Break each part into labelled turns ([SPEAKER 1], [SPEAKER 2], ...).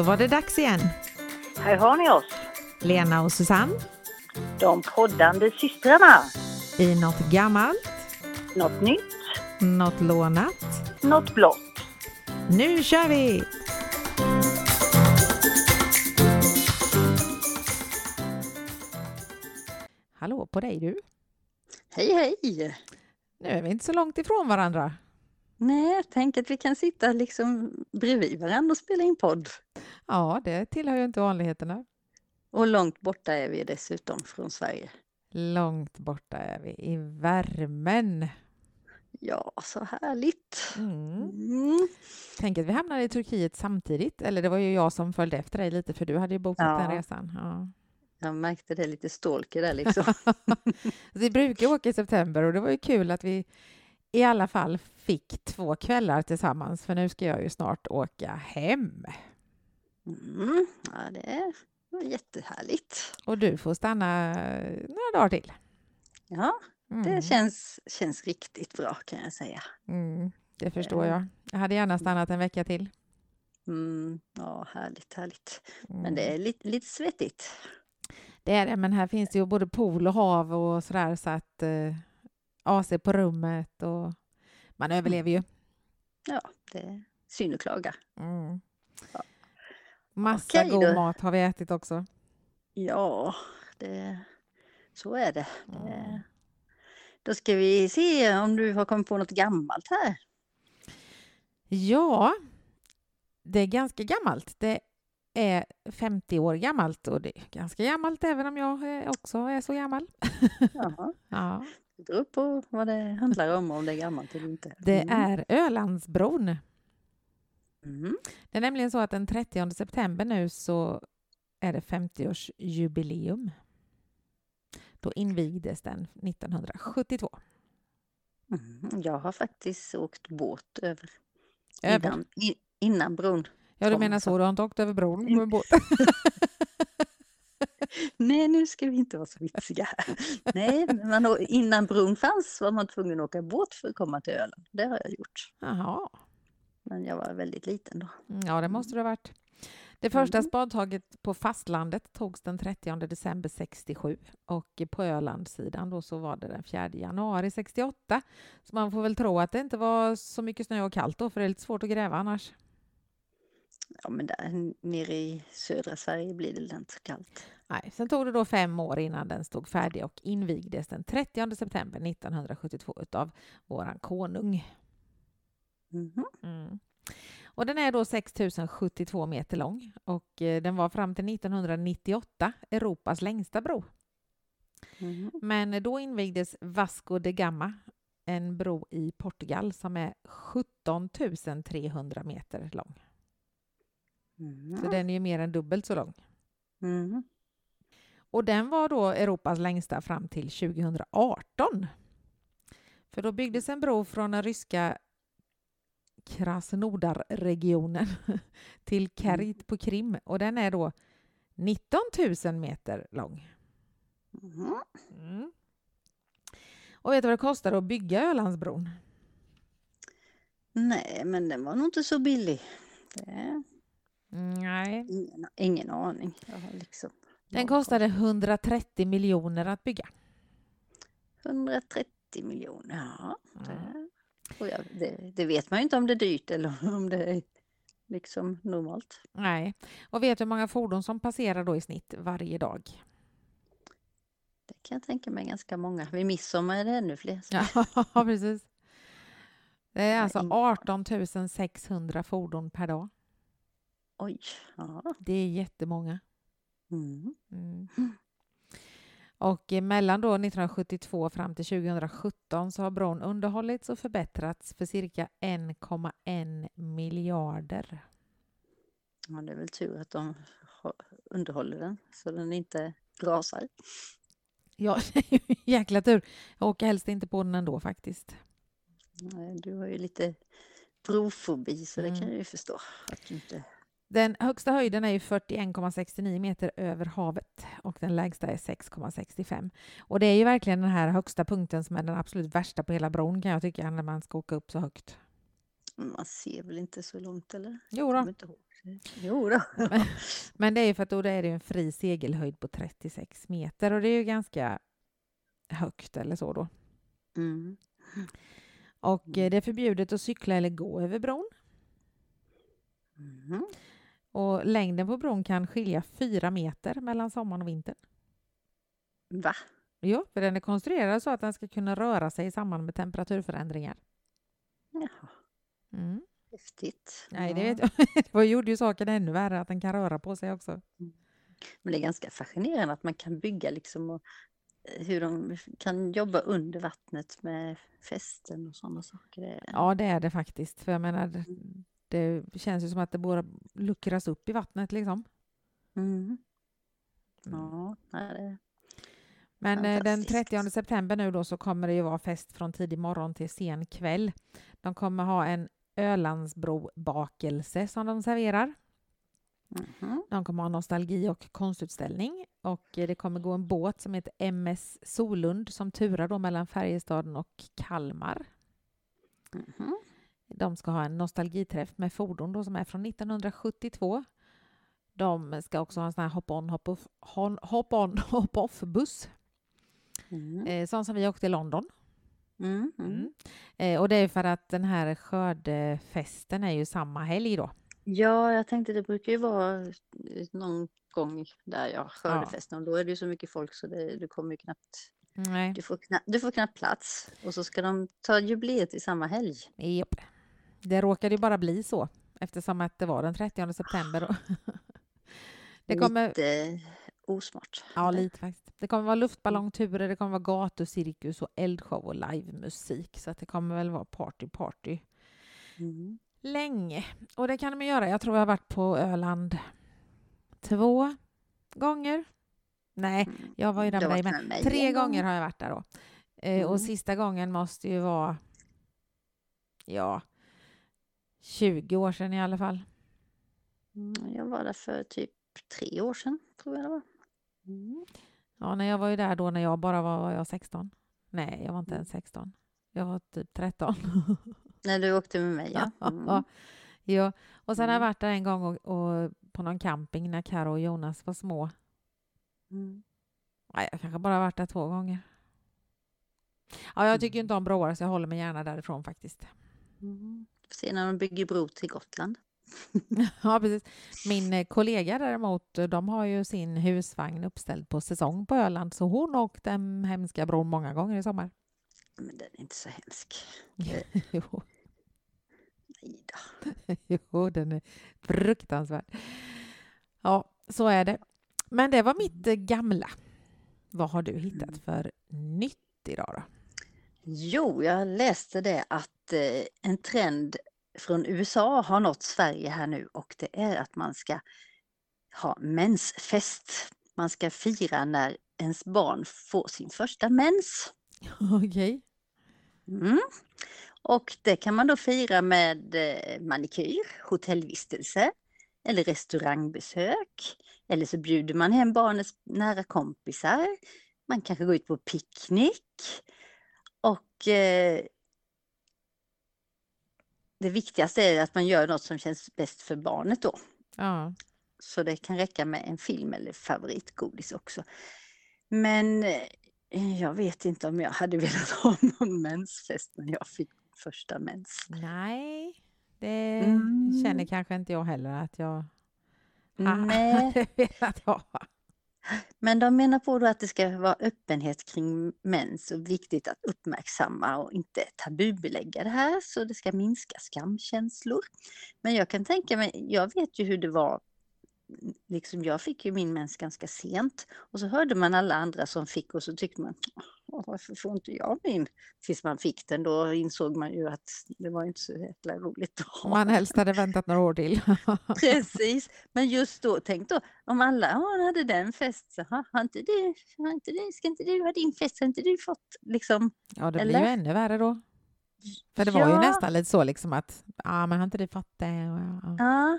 [SPEAKER 1] Då var det dags igen.
[SPEAKER 2] Här har ni oss,
[SPEAKER 1] Lena och Susanne
[SPEAKER 2] de poddande systrarna.
[SPEAKER 1] i något gammalt,
[SPEAKER 2] Något nytt,
[SPEAKER 1] något lånat.
[SPEAKER 2] något blått.
[SPEAKER 1] Nu kör vi! Hallå på dig du.
[SPEAKER 3] Hej hej!
[SPEAKER 1] Nu är vi inte så långt ifrån varandra.
[SPEAKER 3] Nej, jag tänker att vi kan sitta liksom bredvid varandra och spela in podd.
[SPEAKER 1] Ja, det tillhör ju inte vanligheterna.
[SPEAKER 3] Och långt borta är vi dessutom från Sverige.
[SPEAKER 1] Långt borta är vi i värmen.
[SPEAKER 3] Ja, så härligt!
[SPEAKER 1] Mm.
[SPEAKER 3] Mm.
[SPEAKER 1] Tänk att vi hamnade i Turkiet samtidigt. Eller det var ju jag som följde efter dig lite för du hade ju bokat
[SPEAKER 3] Ja.
[SPEAKER 1] den resan. Ja.
[SPEAKER 3] Jag märkte det lite stalker där liksom.
[SPEAKER 1] vi brukar åka i september och det var ju kul att vi i alla fall fick två kvällar tillsammans för nu ska jag ju snart åka hem.
[SPEAKER 3] Mm. Ja, det var jättehärligt.
[SPEAKER 1] Och du får stanna några dagar till.
[SPEAKER 3] Ja,
[SPEAKER 1] Mm.
[SPEAKER 3] det känns, känns riktigt bra kan jag säga.
[SPEAKER 1] Mm, det förstår
[SPEAKER 3] Eh.
[SPEAKER 1] jag. Jag hade gärna stannat en vecka till.
[SPEAKER 3] Mm. Ja, härligt, härligt.
[SPEAKER 1] Mm.
[SPEAKER 3] Men det är lite, lite svettigt.
[SPEAKER 1] Det är det, men här finns det ju både pool och hav och sådär så att eh, AC på rummet och man överlever ju.
[SPEAKER 3] Ja, det är synd att klaga.
[SPEAKER 1] Mm.
[SPEAKER 3] Ja.
[SPEAKER 1] Massa
[SPEAKER 3] Okej
[SPEAKER 1] god
[SPEAKER 3] då.
[SPEAKER 1] mat har vi ätit också.
[SPEAKER 3] Ja, det, så är det.
[SPEAKER 1] Mm.
[SPEAKER 3] Då ska vi se om du har kommit på något gammalt här.
[SPEAKER 1] Ja, det är ganska gammalt. Det är 50 år gammalt och det är ganska gammalt även om jag eh, också är så gammal.
[SPEAKER 3] Jaha,
[SPEAKER 1] Ja,
[SPEAKER 3] det beror på vad det handlar om, om det är gammalt eller inte.
[SPEAKER 1] det
[SPEAKER 3] Mm.
[SPEAKER 1] är Ölandsbron.
[SPEAKER 3] Mm.
[SPEAKER 1] Det är nämligen så att den 30 september nu så är det 50-årsjubileum. Då invigdes den 1972.
[SPEAKER 3] Mm. Jag har faktiskt åkt båt över,
[SPEAKER 1] Över.
[SPEAKER 3] Innan, innan bron.
[SPEAKER 1] Ja, du menar så. Du har inte åkt över bron med båt?
[SPEAKER 3] Nej, nu ska vi inte vara så vitsiga. Nej, man, innan bron fanns var man tvungen att åka båt för att komma till Öland. Det har jag gjort.
[SPEAKER 1] Jaha.
[SPEAKER 3] Men jag var väldigt liten då.
[SPEAKER 1] Mm, Ja, det måste det ha varit. Det första
[SPEAKER 3] Mm.
[SPEAKER 1] spadtaget på fastlandet togs den 30 december 67 och på Ölandssidan då så var det den 4 januari 68. Så man får väl tro att det inte var så mycket snö och kallt då, för det är lite svårt att gräva annars.
[SPEAKER 3] Ja, men där nere i södra Sverige blir det inte så kallt.
[SPEAKER 1] Nej, sen tog det då fem år innan den stod färdig och invigdes den 30 september 1972 utav våran konung.
[SPEAKER 3] Mhm.
[SPEAKER 1] Mm. Och den är då 6072 meter lång och eh, den var fram till 1998 Europas längsta bro.
[SPEAKER 3] Mhm.
[SPEAKER 1] Men då invigdes Vasco de Gama, en bro i Portugal som är 17 300 meter lång. Så
[SPEAKER 3] Mhm.
[SPEAKER 1] den är ju mer än dubbelt så lång. Och den var då Europas längsta fram till 2018. För då byggdes en bro från den ryska Krasnodarregionen till Kerit på Krim och den är då 19 000 meter lång.
[SPEAKER 3] Mhm.
[SPEAKER 1] Mm. Och vet du vad det kostar att bygga Ölandsbron?
[SPEAKER 3] Nej, men den var nog inte så billig. Det
[SPEAKER 1] Nej.
[SPEAKER 3] ingen, ingen aning. Liksom
[SPEAKER 1] Den kostade 130 miljoner att bygga.
[SPEAKER 3] 130 miljoner. Ja, det,
[SPEAKER 1] Mm.
[SPEAKER 3] Och jag, det, det vet man ju inte om det är dyrt eller om det är liksom normalt.
[SPEAKER 1] Nej. Och vet du hur många fordon som passerar då i snitt varje dag?
[SPEAKER 3] Det kan jag tänka mig ganska många. Vid midsommar är det ännu fler.
[SPEAKER 1] Ja, precis. Det är alltså
[SPEAKER 3] ingen
[SPEAKER 1] 18 600 fordon per dag.
[SPEAKER 3] Oj, ja.
[SPEAKER 1] Det är jättemånga.
[SPEAKER 3] Mm.
[SPEAKER 1] Mm. Och mellan då 1972 fram till 2017 så har bron underhållits och förbättrats för cirka 1,1 miljarder.
[SPEAKER 3] Ja, det är väl tur att de underhåller den så den inte rasar.
[SPEAKER 1] Ja, jäkla tur. Jag åker helst inte på den ändå faktiskt.
[SPEAKER 3] Nej, Du har ju lite brofobi så det kan
[SPEAKER 1] Mm.
[SPEAKER 3] jag ju förstå. Att du inte...
[SPEAKER 1] Den högsta höjden är ju 41,69 meter över havet och den lägsta är 6,65. Och det är ju verkligen den här högsta punkten som är den absolut värsta på hela bron kan jag tycka när man ska åka upp så högt.
[SPEAKER 3] Man ser väl inte så långt eller?
[SPEAKER 1] Jo då.
[SPEAKER 3] Jo då.
[SPEAKER 1] Men, men det är ju för att då är det en fri segelhöjd på 36 meter och det är ju ganska högt eller så då.
[SPEAKER 3] Mm.
[SPEAKER 1] Och
[SPEAKER 3] Mm.
[SPEAKER 1] eh, det är förbjudet att cykla eller gå över bron.
[SPEAKER 3] Mhm.
[SPEAKER 1] Och längden på bron kan skilja fyra meter mellan sommaren och vintern.
[SPEAKER 3] Va?
[SPEAKER 1] Jo, för den är konstruerad så att den ska kunna röra sig i samband med temperaturförändringar.
[SPEAKER 3] Jaha,
[SPEAKER 1] Mm.
[SPEAKER 3] häftigt.
[SPEAKER 1] Nej, det vet jag. Det gjorde ju saken ännu värre att den kan röra på sig också.
[SPEAKER 3] Men det är ganska fascinerande att man kan bygga liksom och eh, hur de kan jobba under vattnet med fästen och sådana saker.
[SPEAKER 1] Ja, det är det faktiskt. För jag menar, det- känns ju som att det bara luckras upp i vattnet liksom.
[SPEAKER 3] Mm.
[SPEAKER 1] Mm.
[SPEAKER 3] Ja, det...
[SPEAKER 1] Men eh, den
[SPEAKER 3] Fantastiskt.
[SPEAKER 1] 30 september nu då så kommer det ju vara fest från tidig morgon till sen kväll. De kommer ha en Ölandsbro-bakelse som de serverar.
[SPEAKER 3] Mhm.
[SPEAKER 1] De kommer ha nostalgi och konstutställning och eh, det kommer gå en båt som heter MS Solund som turar då mellan Färjestaden och Kalmar.
[SPEAKER 3] Mhm.
[SPEAKER 1] De ska ha en nostalgiträff med fordon då som är från 1972. De ska också ha en sån här hop-on, hop-off, hop-on, hop-off-buss,
[SPEAKER 3] Mm.
[SPEAKER 1] eh, sån som vi åkte i London.
[SPEAKER 3] Mm.
[SPEAKER 1] Mm.
[SPEAKER 3] Mm.
[SPEAKER 1] Eh, och det är för att den här skördefesten är ju samma helg då.
[SPEAKER 3] Ja, jag tänkte det brukar ju vara någon gång där jag skördefesten och då är det ju så mycket folk så det, du kommer ju knappt,
[SPEAKER 1] Nej,
[SPEAKER 3] du får, knappt, du får knappt plats och så ska de ta jubileet i samma helg.
[SPEAKER 1] Japp. Det råkade ju bara bli så eftersom att det var den 30 september. Det kommer,
[SPEAKER 3] Lite osmart.
[SPEAKER 1] ja, lite faktiskt. Det kommer vara luftballongturer, det kommer vara gatucirkus och eldshow och livemusik. Så att det kommer väl vara party, party
[SPEAKER 3] Mm.
[SPEAKER 1] länge. Och det kan de göra. Jag tror jag har varit på Öland två gånger. Nej,
[SPEAKER 3] Mm.
[SPEAKER 1] jag var ju där med dig med.
[SPEAKER 3] mig
[SPEAKER 1] Tre gånger har jag varit där då. Eh,
[SPEAKER 3] Mm.
[SPEAKER 1] Och sista gången måste ju vara ja, 20 år sedan i alla fall.
[SPEAKER 3] Mm, Jag var där för typ tre år sedan, tror jag det var. Mm.
[SPEAKER 1] Ja, när jag var ju där då när jag bara var, var jag 16. Nej, jag var inte ens 16. Jag var typ 13.
[SPEAKER 3] När du åkte med mig, ja. Mm.
[SPEAKER 1] ja. Och sen har jag
[SPEAKER 3] Mm.
[SPEAKER 1] varit där en gång och, och på någon camping när Karo och Jonas var små.
[SPEAKER 3] Mm.
[SPEAKER 1] Nej, jag kanske bara varit där två gånger. Ja, jag tycker
[SPEAKER 3] Mm.
[SPEAKER 1] inte om broar så jag håller mig gärna därifrån faktiskt.
[SPEAKER 3] Mm. Får se när de bygger bro till Gotland.
[SPEAKER 1] Ja, precis. Min eh, kollega däremot, eh, de har ju sin husvagn uppställd på säsong på Öland så hon har åkt den hemska bron många gånger i sommar.
[SPEAKER 3] Men den är inte så hemsk.
[SPEAKER 1] jo,
[SPEAKER 3] Nej då.
[SPEAKER 1] jo, den är fruktansvärd. Ja, så är det. Men det var mitt eh, gamla. Vad har du hittat
[SPEAKER 3] Mm.
[SPEAKER 1] för nytt idag då?
[SPEAKER 3] Jo, jag läste det att eh, en trend från USA har nått Sverige här nu och det är att man ska ha mensfest. Man ska fira när ens barn får sin första mens.
[SPEAKER 1] Okej.
[SPEAKER 3] Mm. Och det kan man då fira med eh, manikyr, hotellvistelse eller restaurangbesök. Eller så bjuder man hem barnets nära kompisar. Man kanske går ut på picknick. Eh, det viktigaste är att man gör något som känns bäst för barnet då.
[SPEAKER 1] Ja.
[SPEAKER 3] Så det kan räcka med en film eller favoritgodis också. Men eh, jag vet inte om jag hade velat ha någon mensfest när jag fick första mens.
[SPEAKER 1] Nej, det
[SPEAKER 3] Mm.
[SPEAKER 1] känner kanske inte jag heller att jag
[SPEAKER 3] Nej,
[SPEAKER 1] hade velat ha
[SPEAKER 3] men de menar på då att det ska vara öppenhet kring mens och viktigt att uppmärksamma och inte tabubelägga det här så det ska minska skamkänslor. Men jag kan tänka mig, jag vet ju hur det var liksom jag fick ju min mens ganska sent och så hörde man alla andra som fick och så tyckte man "Åh, varför får inte jag min? Tills man fick den då insåg man ju att det var inte så jäkla roligt att ha.
[SPEAKER 1] Man helst hade väntat några år till.
[SPEAKER 3] Precis, men just då, tänk då om alla hade den fest, så "Ha, har inte du, har inte du, ska inte du ha din fest, har inte du fått liksom?
[SPEAKER 1] Ja, det blir
[SPEAKER 3] Eller?
[SPEAKER 1] ju ännu värre då. För det var ju
[SPEAKER 3] Ja.
[SPEAKER 1] nästan lite så liksom att, ja men har inte du fått det? Ja,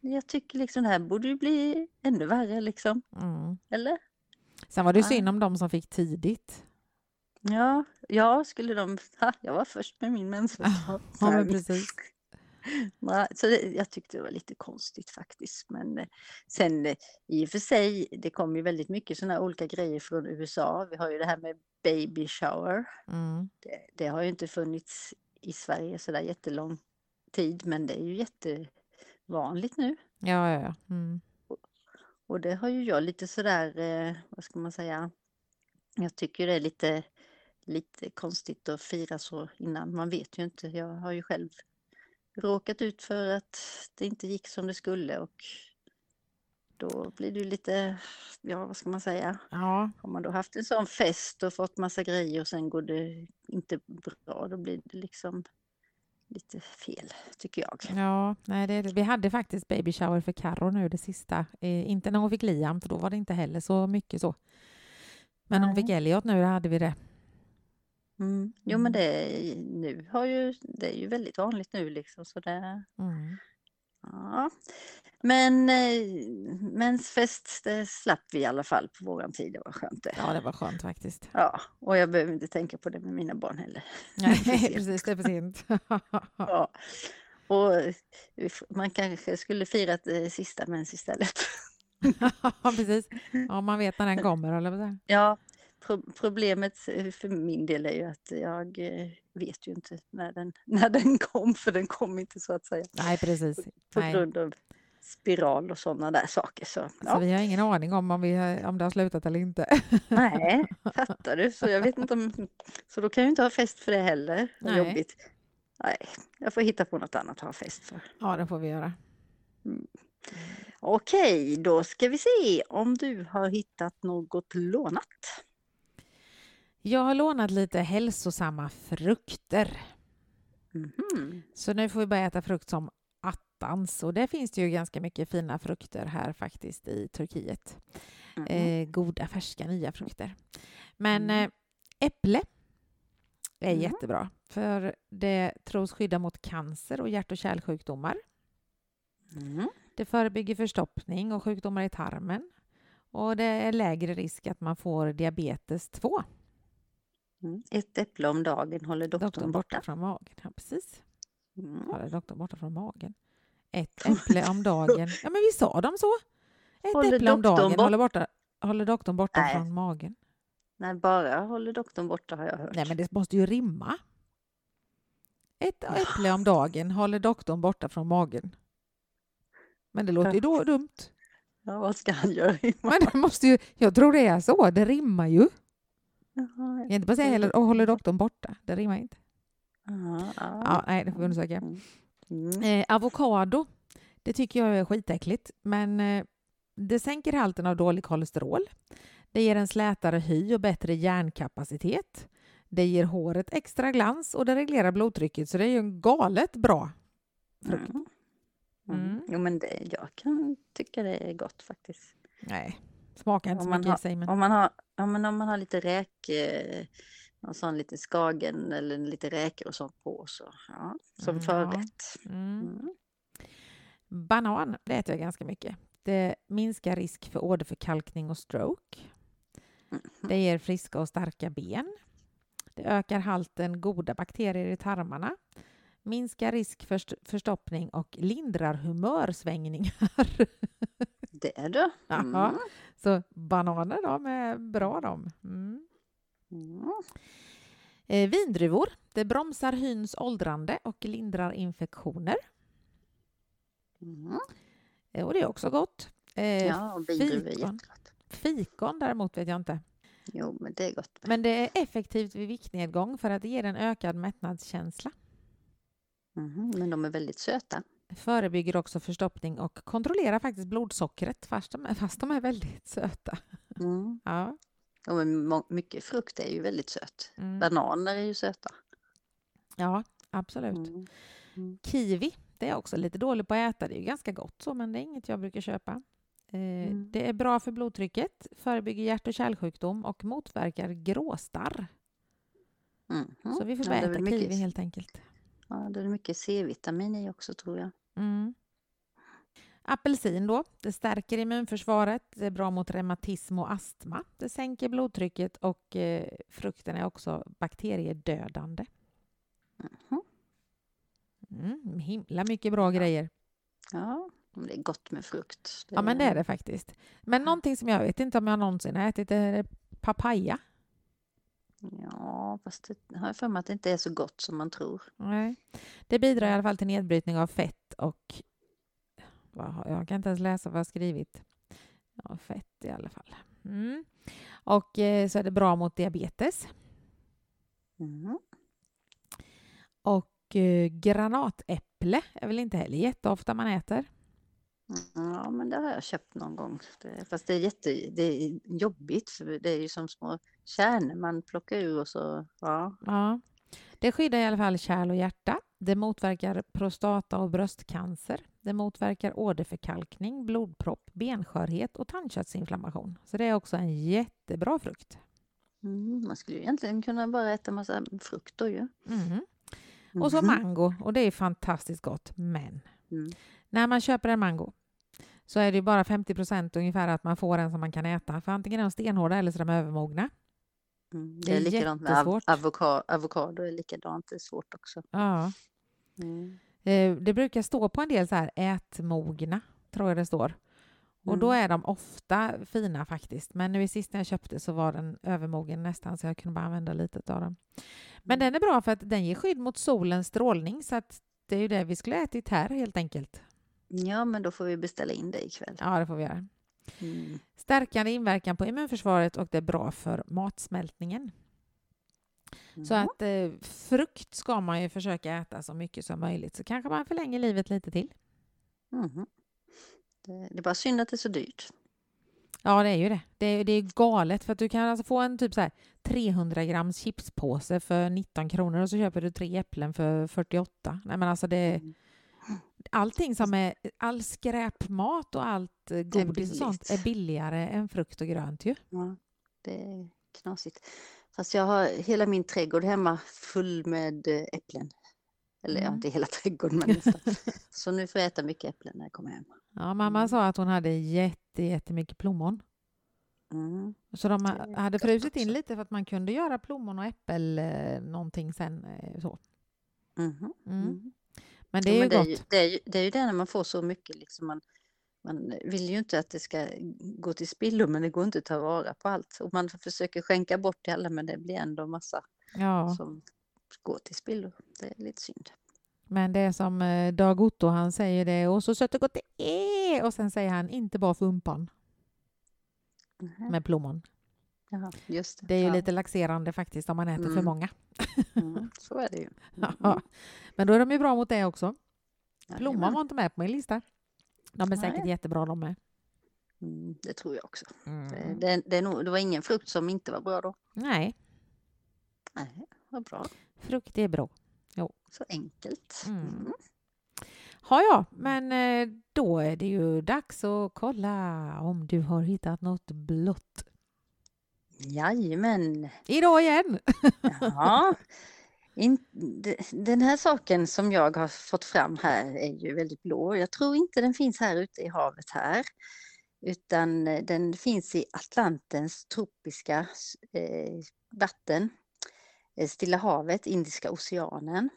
[SPEAKER 3] jag tycker liksom det här borde ju bli ännu värre liksom,
[SPEAKER 1] Mm.
[SPEAKER 3] eller?
[SPEAKER 1] Sen var det ju
[SPEAKER 3] Ja.
[SPEAKER 1] synd om de som fick tidigt.
[SPEAKER 3] Ja, ja, skulle de... Ha, jag var först med min mensfest.
[SPEAKER 1] Ja, men precis.
[SPEAKER 3] Så det, jag tyckte det var lite konstigt faktiskt. Men eh, sen eh, i och för sig, det kommer ju väldigt mycket sådana olika grejer från USA. Vi har ju det här med baby shower.
[SPEAKER 1] Mm.
[SPEAKER 3] Det, det har ju inte funnits i Sverige sådär jättelång tid, men det är ju jättevanligt nu.
[SPEAKER 1] Ja, ja, ja. Mm.
[SPEAKER 3] Och det har ju jag lite sådär, eh, vad ska man säga, jag tycker det är lite, lite konstigt att fira så innan. Man vet ju inte. Jag har ju själv råkat ut för att det inte gick som det skulle och då blir det ju lite, ja vad ska man säga,
[SPEAKER 1] ja.
[SPEAKER 3] har man då haft en sån fest och fått massa grejer och sen går det inte bra, då blir det liksom lite fel, tycker jag.
[SPEAKER 1] Ja, nej, det, vi hade faktiskt baby shower för Carro nu det sista. Eh, inte när hon fick Liam, för då var det inte heller så mycket så. Men hon
[SPEAKER 3] Nej.
[SPEAKER 1] fick Elliot nu, då hade vi det.
[SPEAKER 3] Mm. Jo
[SPEAKER 1] Mm.
[SPEAKER 3] men det, är- nu har ju, det är ju väldigt vanligt nu liksom så det,
[SPEAKER 1] Mm.
[SPEAKER 3] Ja. Men eh, mensfest, det slapp vi i alla fall på våran tid, det var skönt det.
[SPEAKER 1] Ja, det var skönt faktiskt.
[SPEAKER 3] Ja, och jag behöver inte tänka på det med mina barn heller.
[SPEAKER 1] Nej, precis, det är för sent.
[SPEAKER 3] Ja. Och eh, man kanske skulle firat det sista mens istället.
[SPEAKER 1] Ja, precis. Ja, man vet när den kommer, eller.
[SPEAKER 3] Ja, pro problemet eh, för min del är ju att jag eh, vet ju inte när den, när den kom, för den kom inte så att säga.
[SPEAKER 1] Nej, precis.
[SPEAKER 3] På
[SPEAKER 1] Nej.
[SPEAKER 3] grund av spiral och sådana där saker. Så,
[SPEAKER 1] Så
[SPEAKER 3] ja.
[SPEAKER 1] vi har ingen aning om om, vi, har- om det har slutat eller inte.
[SPEAKER 3] Nej, fattar du? Så jag vet inte om... Så då kan jag ju inte ha fest för det heller.
[SPEAKER 1] Nej.
[SPEAKER 3] jobbigt. Nej, jag får hitta på något annat att ha fest för.
[SPEAKER 1] Ja, det får vi göra.
[SPEAKER 3] Okej, då ska vi se om du har hittat något lånat.
[SPEAKER 1] Jag har lånat lite hälsosamma frukter.
[SPEAKER 3] Mhm.
[SPEAKER 1] Så nu får vi börja äta frukt som attans. Och det finns det ju ganska mycket fina frukter här faktiskt i Turkiet.
[SPEAKER 3] Mhm.
[SPEAKER 1] Eh, goda, färska, nya frukter. Men
[SPEAKER 3] Mm.
[SPEAKER 1] eh, äpple är
[SPEAKER 3] Mm.
[SPEAKER 1] jättebra. För det tros skydda mot cancer och hjärt och kärlsjukdomar.
[SPEAKER 3] Mm.
[SPEAKER 1] Det förebygger förstoppning och sjukdomar i tarmen. Och det är lägre risk att man får diabetes 2.
[SPEAKER 3] Mm. Ett äpple om dagen håller doktorn,
[SPEAKER 1] Doktorn
[SPEAKER 3] borta.
[SPEAKER 1] borta från magen. Ja, precis.
[SPEAKER 3] Mm.
[SPEAKER 1] Håller doktorn borta från magen. Ett äpple om dagen. Ja, men vi sa de så? Ett
[SPEAKER 3] Håller
[SPEAKER 1] äpple om dagen
[SPEAKER 3] bort-
[SPEAKER 1] håller, borta, håller doktorn borta
[SPEAKER 3] Nej.
[SPEAKER 1] från magen.
[SPEAKER 3] Nej, bara håller doktorn borta har jag hört.
[SPEAKER 1] Nej, men det måste ju rimma. Ett äpple om dagen håller doktorn borta från magen. Men det låter ju då dumt.
[SPEAKER 3] Ja, vad ska han göra?
[SPEAKER 1] Men det måste ju, jag tror det är så. Det rimmar ju.
[SPEAKER 3] Jaha,
[SPEAKER 1] Jag kan inte bara säga heller, och håller doktorn borta. Det rimmar inte.
[SPEAKER 3] ja,
[SPEAKER 1] nej, det får vi undersöka.
[SPEAKER 3] Mm.
[SPEAKER 1] Eh, avokado, det tycker jag är skitäckligt. Men eh, det sänker halten av dålig kolesterol. Det ger en slätare hy och bättre hjärnkapacitet. Det ger håret extra glans och det reglerar blodtrycket. Så det är ju en galet bra frukt.
[SPEAKER 3] Mm. Mm.
[SPEAKER 1] Mm.
[SPEAKER 3] Jo, men det, jag kan tycka det är gott faktiskt.
[SPEAKER 1] Nej, smakar inte så mycket
[SPEAKER 3] har-
[SPEAKER 1] i sig. Men...
[SPEAKER 3] Om man har, ja, men om man har lite räk, eh, någon sån lite skagen eller lite räkor och sånt på så, ja, som
[SPEAKER 1] Mm,
[SPEAKER 3] förrätt.
[SPEAKER 1] Mm.
[SPEAKER 3] Mm.
[SPEAKER 1] Banan, det äter jag ganska mycket. Det minskar risk för åderförkalkning och stroke.
[SPEAKER 3] Mhm.
[SPEAKER 1] Det ger friska och starka ben. Det ökar halten goda bakterier i tarmarna. Minskar risk för st- förstoppning och lindrar humörsvängningar.
[SPEAKER 3] Det är du. Mm.
[SPEAKER 1] Så bananer de är bra de. Mm.
[SPEAKER 3] Mm.
[SPEAKER 1] Eh, vindruvor, det bromsar hyns åldrande och lindrar infektioner.
[SPEAKER 3] Mm.
[SPEAKER 1] Eh, och det är också gott. Eh,
[SPEAKER 3] Ja, och vindruvor är
[SPEAKER 1] fikon.
[SPEAKER 3] jättegott.
[SPEAKER 1] Fikon däremot vet jag inte.
[SPEAKER 3] Jo, men det är gott.
[SPEAKER 1] Men det är effektivt vid viktnedgång för att det ger en ökad mättnadskänsla.
[SPEAKER 3] Mhm, Men de är väldigt söta.
[SPEAKER 1] Förebygger också förstoppning och kontrollerar faktiskt blodsockret fast de är, fast de är väldigt söta.
[SPEAKER 3] Mm.
[SPEAKER 1] Ja.
[SPEAKER 3] Ja, mycket frukt är ju väldigt sött.
[SPEAKER 1] Mm.
[SPEAKER 3] Bananer är ju söta.
[SPEAKER 1] ja, absolut.
[SPEAKER 3] Mm.
[SPEAKER 1] Kiwi, det är jag också lite dålig på att äta. Det är ju ganska gott så, men det är inget jag brukar köpa. Eh,
[SPEAKER 3] Mm.
[SPEAKER 1] Det är bra för blodtrycket, förebygger hjärt och kärlsjukdom och motverkar gråstarr.
[SPEAKER 3] Mhm.
[SPEAKER 1] Så vi får
[SPEAKER 3] Ja,
[SPEAKER 1] äta kiwi
[SPEAKER 3] mycket,
[SPEAKER 1] helt enkelt.
[SPEAKER 3] Ja, det är mycket C-vitamin i också tror jag.
[SPEAKER 1] Mm. Apelsin då, det stärker immunförsvaret, det är bra mot reumatism och astma. Det sänker blodtrycket och eh, frukten är också bakteriedödande.
[SPEAKER 3] Mhm.
[SPEAKER 1] Mm, himla mycket bra grejer.
[SPEAKER 3] Ja, det är gott med frukt.
[SPEAKER 1] Ja, men det är det faktiskt. Men någonting som jag vet inte om jag någonsin har ätit är papaya.
[SPEAKER 3] Ja, fast det har jag för mig att det inte är så gott som man tror.
[SPEAKER 1] Nej. Det bidrar i alla fall till nedbrytning av fett och... Jag kan inte ens läsa vad jag har skrivit. Ja, fett i alla fall. Mm. Och eh, så är det bra mot diabetes.
[SPEAKER 3] Mm.
[SPEAKER 1] Och eh, granatäpple är väl inte heller jätteofta man äter.
[SPEAKER 3] Ja, men det har jag köpt någon gång. Fast det är, jätte, det är jobbigt, för det är ju som små kärnor man plockar ur och så, ja.
[SPEAKER 1] Ja. Det skyddar i alla fall kärl och hjärta. Det motverkar prostata och bröstcancer. Det motverkar åderförkalkning, blodpropp, benskörhet och tandköttsinflammation. Så det är också en jättebra frukt.
[SPEAKER 3] Mm, man skulle ju egentligen kunna bara äta massa frukt då ju.
[SPEAKER 1] Mhm. Och så
[SPEAKER 3] Mhm.
[SPEAKER 1] mango, och det är fantastiskt gott. Men
[SPEAKER 3] Mm.
[SPEAKER 1] när man köper en mango så är det bara 50 procent ungefär att man får en som man kan äta. För antingen är de stenhårda eller så är de övermogna.
[SPEAKER 3] Mm.
[SPEAKER 1] Det
[SPEAKER 3] Det
[SPEAKER 1] är
[SPEAKER 3] är likadant med av,
[SPEAKER 1] jättesvårt.
[SPEAKER 3] avokado, avokado är likadant, det är svårt också.
[SPEAKER 1] Ja.
[SPEAKER 3] Mm.
[SPEAKER 1] Eh, Det brukar stå på en del så här ätmogna, tror jag det står. Och då
[SPEAKER 3] Mm.
[SPEAKER 1] är de ofta fina faktiskt. Men nu i sist när jag köpte så var den övermogen nästan så jag kunde bara använda lite av den. Men
[SPEAKER 3] Mm.
[SPEAKER 1] den är bra för att den ger skydd mot solens strålning så att det är ju det vi skulle ätit här helt enkelt.
[SPEAKER 3] Ja, men då får vi beställa in det ikväll.
[SPEAKER 1] Ja, det får vi göra.
[SPEAKER 3] Mm.
[SPEAKER 1] Stärkande inverkan på immunförsvaret och det är bra för matsmältningen. Så
[SPEAKER 3] Mm.
[SPEAKER 1] att eh, frukt ska man ju försöka äta så mycket som möjligt så kanske man förlänger livet lite till.
[SPEAKER 3] Mhm. Det, det är bara synd att det är så dyrt.
[SPEAKER 1] Ja, det är ju det. Det är, det är galet för att du kan alltså få en typ så här 300 grams chipspåse för 19 kronor och så köper du tre äpplen för 48. Nej, men alltså det
[SPEAKER 3] Mm.
[SPEAKER 1] allting som är all skräpmat och allt eh, godis och sånt är billigare än frukt och grönt ju.
[SPEAKER 3] Ja, det är knasigt. Fast jag har hela min trädgård hemma full med eh, äpplen. Eller ja,
[SPEAKER 1] Mm.
[SPEAKER 3] inte hela trädgården men nästan. Så nu får jag äta mycket äpplen när jag kommer hem.
[SPEAKER 1] Ja, mamma
[SPEAKER 3] Mm.
[SPEAKER 1] sa att hon hade jätte, jättemycket plommon.
[SPEAKER 3] Mm.
[SPEAKER 1] Så de hade frusit in lite för att man kunde göra plommon och äppel eh, någonting sen. Eh, så.
[SPEAKER 3] Mhm.
[SPEAKER 1] Mm.
[SPEAKER 3] Mm.
[SPEAKER 1] Men det
[SPEAKER 3] Ja,
[SPEAKER 1] är ju
[SPEAKER 3] men det, är
[SPEAKER 1] gott.
[SPEAKER 3] ju, det, är ju, det är ju det när man får så mycket. Liksom man, man vill ju inte att det ska gå till spillo men det går inte att ta vara på allt. Och man försöker skänka bort till alla men det blir ändå massa
[SPEAKER 1] Ja,
[SPEAKER 3] som går till spillo. Det är lite synd.
[SPEAKER 1] men det är som eh, Dag Otto, han säger det. Och så sött och gott det är! Och sen säger han inte bara fumpan
[SPEAKER 3] Mhm.
[SPEAKER 1] med plommon.
[SPEAKER 3] Jaha, just det.
[SPEAKER 1] Det är ju
[SPEAKER 3] ja.
[SPEAKER 1] lite laxerande faktiskt om man äter för
[SPEAKER 3] Mm.
[SPEAKER 1] många.
[SPEAKER 3] Mm, så är det ju. Mm.
[SPEAKER 1] Ja. Men då är de ju bra mot det också. Plommon var inte med på min lista. De är säkert
[SPEAKER 3] Nej.
[SPEAKER 1] jättebra de med.
[SPEAKER 3] Mm, det tror jag också. Det,
[SPEAKER 1] Mm.
[SPEAKER 3] det, det var ingen frukt som inte var bra då.
[SPEAKER 1] Nej,
[SPEAKER 3] Nej, vad bra.
[SPEAKER 1] Frukt är bra.
[SPEAKER 3] Så enkelt.
[SPEAKER 1] Mm.
[SPEAKER 3] Mm.
[SPEAKER 1] Ja, ja, men eh, då är det ju dags att kolla om du har hittat något blått.
[SPEAKER 3] Jajamän.
[SPEAKER 1] Idag igen!
[SPEAKER 3] Ja. In, de- den här saken som jag har fått fram här är ju väldigt blå. Jag tror inte den finns här ute i havet här. Utan eh, den finns i Atlantens tropiska eh, vatten. Eh, Stilla havet, Indiska oceanen.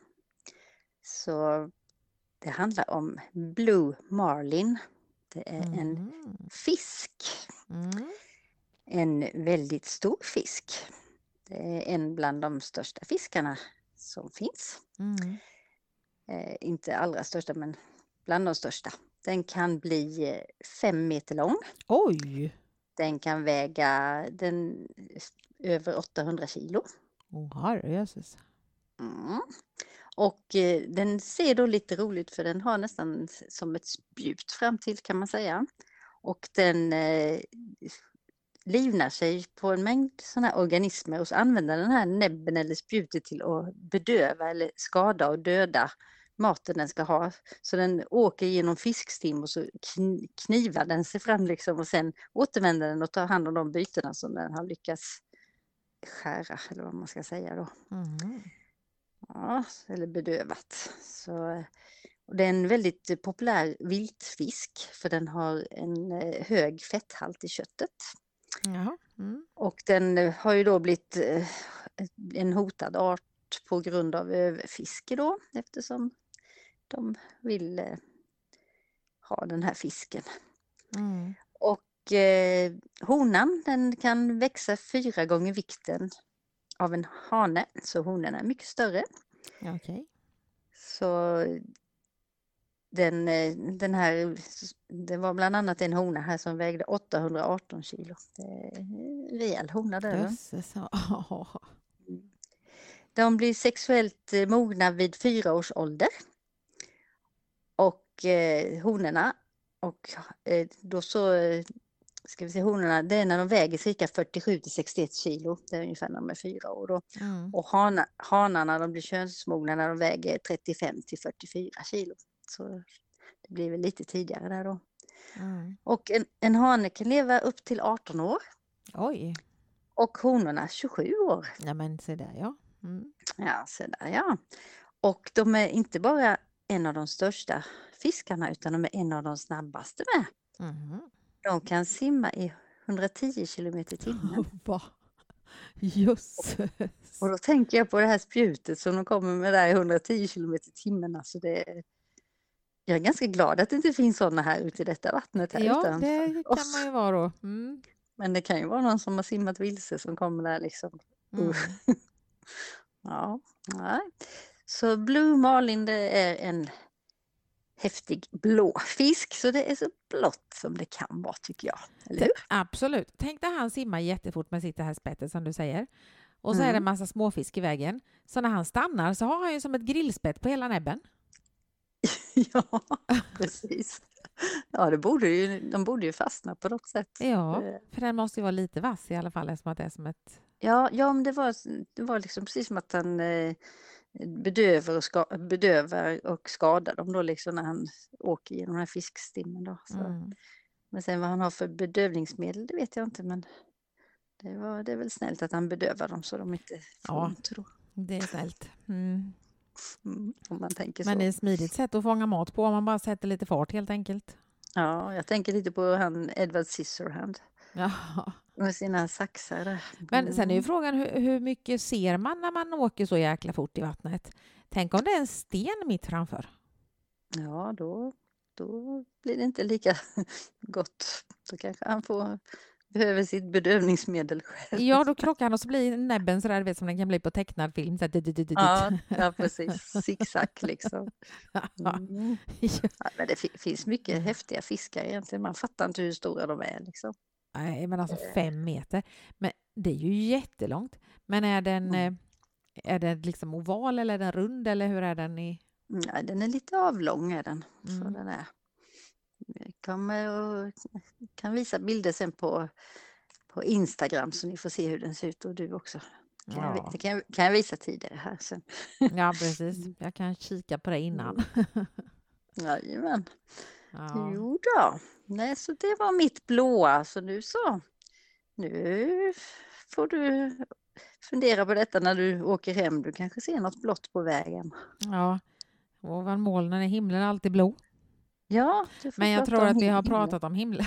[SPEAKER 3] Så det handlar om Blue Marlin. Det är en
[SPEAKER 1] Mm.
[SPEAKER 3] fisk.
[SPEAKER 1] Mm.
[SPEAKER 3] En väldigt stor fisk. Det är en bland de största fiskarna som finns.
[SPEAKER 1] Mm.
[SPEAKER 3] Eh, inte allra största men bland de största. Den kan bli eh, fem meter lång.
[SPEAKER 1] Oj!
[SPEAKER 3] Den kan väga den, över 800 kilo.
[SPEAKER 1] Oh, herrejösses.
[SPEAKER 3] Mm. Och eh, den ser då lite roligt för den har nästan som ett spjut fram till kan man säga. Och den eh, livnar sig på en mängd sådana här organismer och så använder den här näbben eller spjutet till att bedöva eller skada och döda maten den ska ha. Så den åker genom fiskstim och så knivar den sig fram liksom och sen återvänder den och tar hand om de bytena som den har lyckats skära eller vad man ska säga då.
[SPEAKER 1] Mm.
[SPEAKER 3] Ja, eller bedövat. Så, och det är en väldigt populär viltfisk för den har en eh, hög fetthalt i köttet.
[SPEAKER 1] Mm.
[SPEAKER 3] Och den eh, har ju då blivit eh, en hotad art på grund av överfiske då eftersom de vill ha den här fisken.
[SPEAKER 1] Mm.
[SPEAKER 3] Eh, honan den kan växa fyra gånger vikten av en hane, så honan är mycket större.
[SPEAKER 1] Okej.
[SPEAKER 3] Så den, eh, den här, det var bland annat en hona här som vägde 818 kilo. Det är en rejäl hona där.
[SPEAKER 1] ja.
[SPEAKER 3] De blir sexuellt eh, mogna vid fyra års ålder. Och eh, honorna, och eh, då så ska vi se honorna, det är när de väger cirka 47 till 61 kilo. Det är ungefär när de är fyra år då.
[SPEAKER 1] Mm.
[SPEAKER 3] Och hana, hanarna de blir könsmogna när de väger 35 till 44 kilo. Så det blir väl lite tidigare där då.
[SPEAKER 1] Mm.
[SPEAKER 3] Och en, en hane kan leva upp till 18 år
[SPEAKER 1] Oj.
[SPEAKER 3] och honorna 27 år.
[SPEAKER 1] Ja, men se där ja. Mm.
[SPEAKER 3] Ja, så där ja. Och de är inte bara en av de största fiskarna utan de är en av de snabbaste med.
[SPEAKER 1] Mhm.
[SPEAKER 3] De kan simma i 110 kilometer i timmen.
[SPEAKER 1] Va? Jösses.
[SPEAKER 3] Och då tänker jag på det här spjutet som de kommer med där i 110 kilometer i timmen. Alltså det är... Jag är ganska glad att det inte finns sådana här ute i detta vattnet. Här
[SPEAKER 1] Ja,
[SPEAKER 3] utan
[SPEAKER 1] det kan man ju vara då. Mm.
[SPEAKER 3] Men det kan ju vara någon som har simmat vilse som kommer där liksom.
[SPEAKER 1] Mm.
[SPEAKER 3] Ja, nej. Så Blue Marlin det är en häftig blå fisk så det är så blått som det kan vara tycker jag. Eller hur?
[SPEAKER 1] Absolut. Tänk när han simmar jättefort med sitt det här spettet som du säger. Och så är det en
[SPEAKER 3] Mm.
[SPEAKER 1] massa småfisk i vägen. Så när han stannar så har han ju som ett grillspett på hela näbben.
[SPEAKER 3] Ja, precis. Ja, det borde ju, de borde ju fastna på något sätt.
[SPEAKER 1] Ja,
[SPEAKER 3] Eh,
[SPEAKER 1] för den måste ju vara lite vass i alla fall eftersom att det är som ett...
[SPEAKER 3] Ja, ja men det var, det var liksom precis som att han eh, bedövar, och ska, bedövar och skadar dem då liksom när han åker genom den här fiskstimmen då. Så.
[SPEAKER 1] Mm.
[SPEAKER 3] Men sen vad han har för bedövningsmedel det vet jag inte men det, var, det är väl snällt att han bedövar dem så de inte får
[SPEAKER 1] Ja.
[SPEAKER 3] ont då.
[SPEAKER 1] Det är snällt. Mm.
[SPEAKER 3] Mm, om man tänker
[SPEAKER 1] Men
[SPEAKER 3] så.
[SPEAKER 1] det är ett smidigt sätt att fånga mat på om man bara sätter lite fart helt enkelt.
[SPEAKER 3] Ja, jag tänker lite på han Edward Scissorhand
[SPEAKER 1] Ja.
[SPEAKER 3] Med sina saxar där.
[SPEAKER 1] Men sen är ju
[SPEAKER 3] Mm.
[SPEAKER 1] frågan hur, hur mycket ser man när man åker så jäkla fort i vattnet? Tänk om det är en sten mitt framför?
[SPEAKER 3] Ja, då, då blir det inte lika gott. Då kanske han får, behöver sitt bedövningsmedel själv.
[SPEAKER 1] Ja, då krockar han och så blir näbben sådär, vet som den kan bli på tecknad film. Så dit, dit, dit.
[SPEAKER 3] Ja, ja precis. Zigzag liksom. Mm. Ja, men det fi- finns mycket häftiga fiskar egentligen. Man fattar inte hur stora de är. Liksom.
[SPEAKER 1] Nej, men alltså fem meter. Men det är ju jättelångt. Men är den,
[SPEAKER 3] Mm.
[SPEAKER 1] eh, är den liksom oval eller är den rund eller hur är den i...
[SPEAKER 3] Ja, den är lite avlång är den. Så
[SPEAKER 1] Mm.
[SPEAKER 3] den är. Jag kommer och kan visa bilder sen på, på Instagram så ni får se hur den ser ut och du också. Kan jag,
[SPEAKER 1] Ja,
[SPEAKER 3] det kan, jag, kan jag visa tidigare här sen.
[SPEAKER 1] ja, precis. Jag kan kika på det innan.
[SPEAKER 3] Jajamän.
[SPEAKER 1] Ja.
[SPEAKER 3] Jo då. Nej, så det var mitt blåa. Så nu så. Nu får du fundera på detta när du åker hem. Du kanske ser något blått på vägen.
[SPEAKER 1] ja. Ovan molnen är himlen alltid blå.
[SPEAKER 3] Ja,
[SPEAKER 1] Men jag tror att vi har pratat om himlen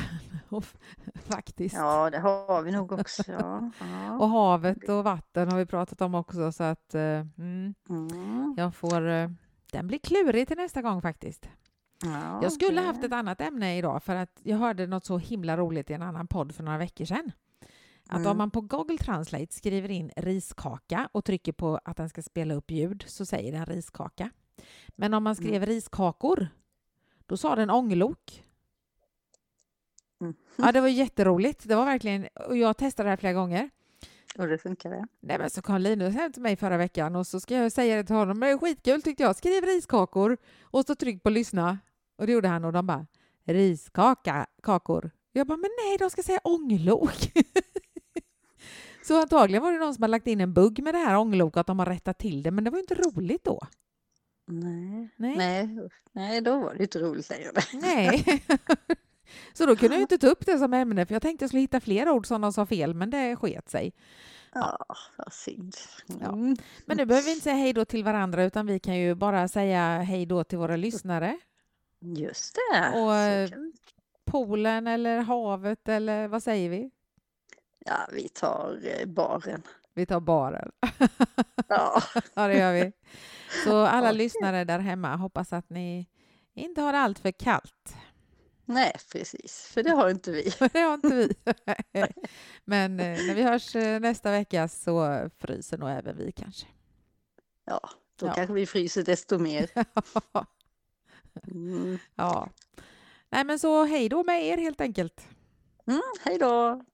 [SPEAKER 1] faktiskt.
[SPEAKER 3] Ja, det har vi nog också. Ja, ja.
[SPEAKER 1] Och havet och vatten har vi pratat om också så att eh, mm,
[SPEAKER 3] Mm.
[SPEAKER 1] jag får... eh, den blir klurig till nästa gång faktiskt.
[SPEAKER 3] Ja,
[SPEAKER 1] Jag skulle
[SPEAKER 3] det-
[SPEAKER 1] haft ett annat ämne idag för att jag hörde något så himla roligt i en annan podd för några veckor sedan. Att
[SPEAKER 3] Mm.
[SPEAKER 1] om man på Google Translate skriver in riskaka och trycker på att den ska spela upp ljud så säger den riskaka. Men om man skrev
[SPEAKER 3] Mm.
[SPEAKER 1] riskakor då sa den ånglok.
[SPEAKER 3] Mm.
[SPEAKER 1] Ja, det var jätteroligt. Det var verkligen, och jag testade det här flera gånger.
[SPEAKER 3] Och det funkar det.
[SPEAKER 1] Nej, men så kom Linus hem till mig förra veckan och så ska jag säga det till honom. Men det är skitkul tyckte jag. Skriv riskakor och så tryck på lyssna. Och det gjorde han och de bara riskaka, kakor. Jag bara, men nej, de ska säga ånglok. så antagligen var det någon som har lagt in en bugg med det här ånglok att de har rättat till det, men det var ju inte roligt då.
[SPEAKER 3] Nej.
[SPEAKER 1] Nej.
[SPEAKER 3] Nej. Nej, då var det inte roligt längre.
[SPEAKER 1] Nej. så då kunde jag inte ta upp det som ämne, för jag tänkte jag skulle hitta fler ord som de sa fel, men det sket sig.
[SPEAKER 3] Ja, vad synd.
[SPEAKER 1] Ja.
[SPEAKER 3] Mm.
[SPEAKER 1] Men nu behöver vi inte säga hej då till varandra, utan vi kan ju bara säga hej då till våra lyssnare.
[SPEAKER 3] Just det.
[SPEAKER 1] Och, eh,
[SPEAKER 3] kan-
[SPEAKER 1] Poolen eller havet eller vad säger vi?
[SPEAKER 3] Ja, vi tar eh, baren.
[SPEAKER 1] Vi tar baren.
[SPEAKER 3] Ja.
[SPEAKER 1] Ja, det gör vi. Så alla lyssnare där hemma, hoppas att ni inte har det allt för kallt.
[SPEAKER 3] Nej, precis, för det har inte vi.
[SPEAKER 1] Det har inte vi. Men eh, när vi hörs eh, nästa vecka så fryser nog även vi kanske.
[SPEAKER 3] Ja, då
[SPEAKER 1] Ja.
[SPEAKER 3] kanske vi fryser desto mer. Mm.
[SPEAKER 1] ja. Nej, men så hej då med er helt enkelt.
[SPEAKER 3] Mm, hej då!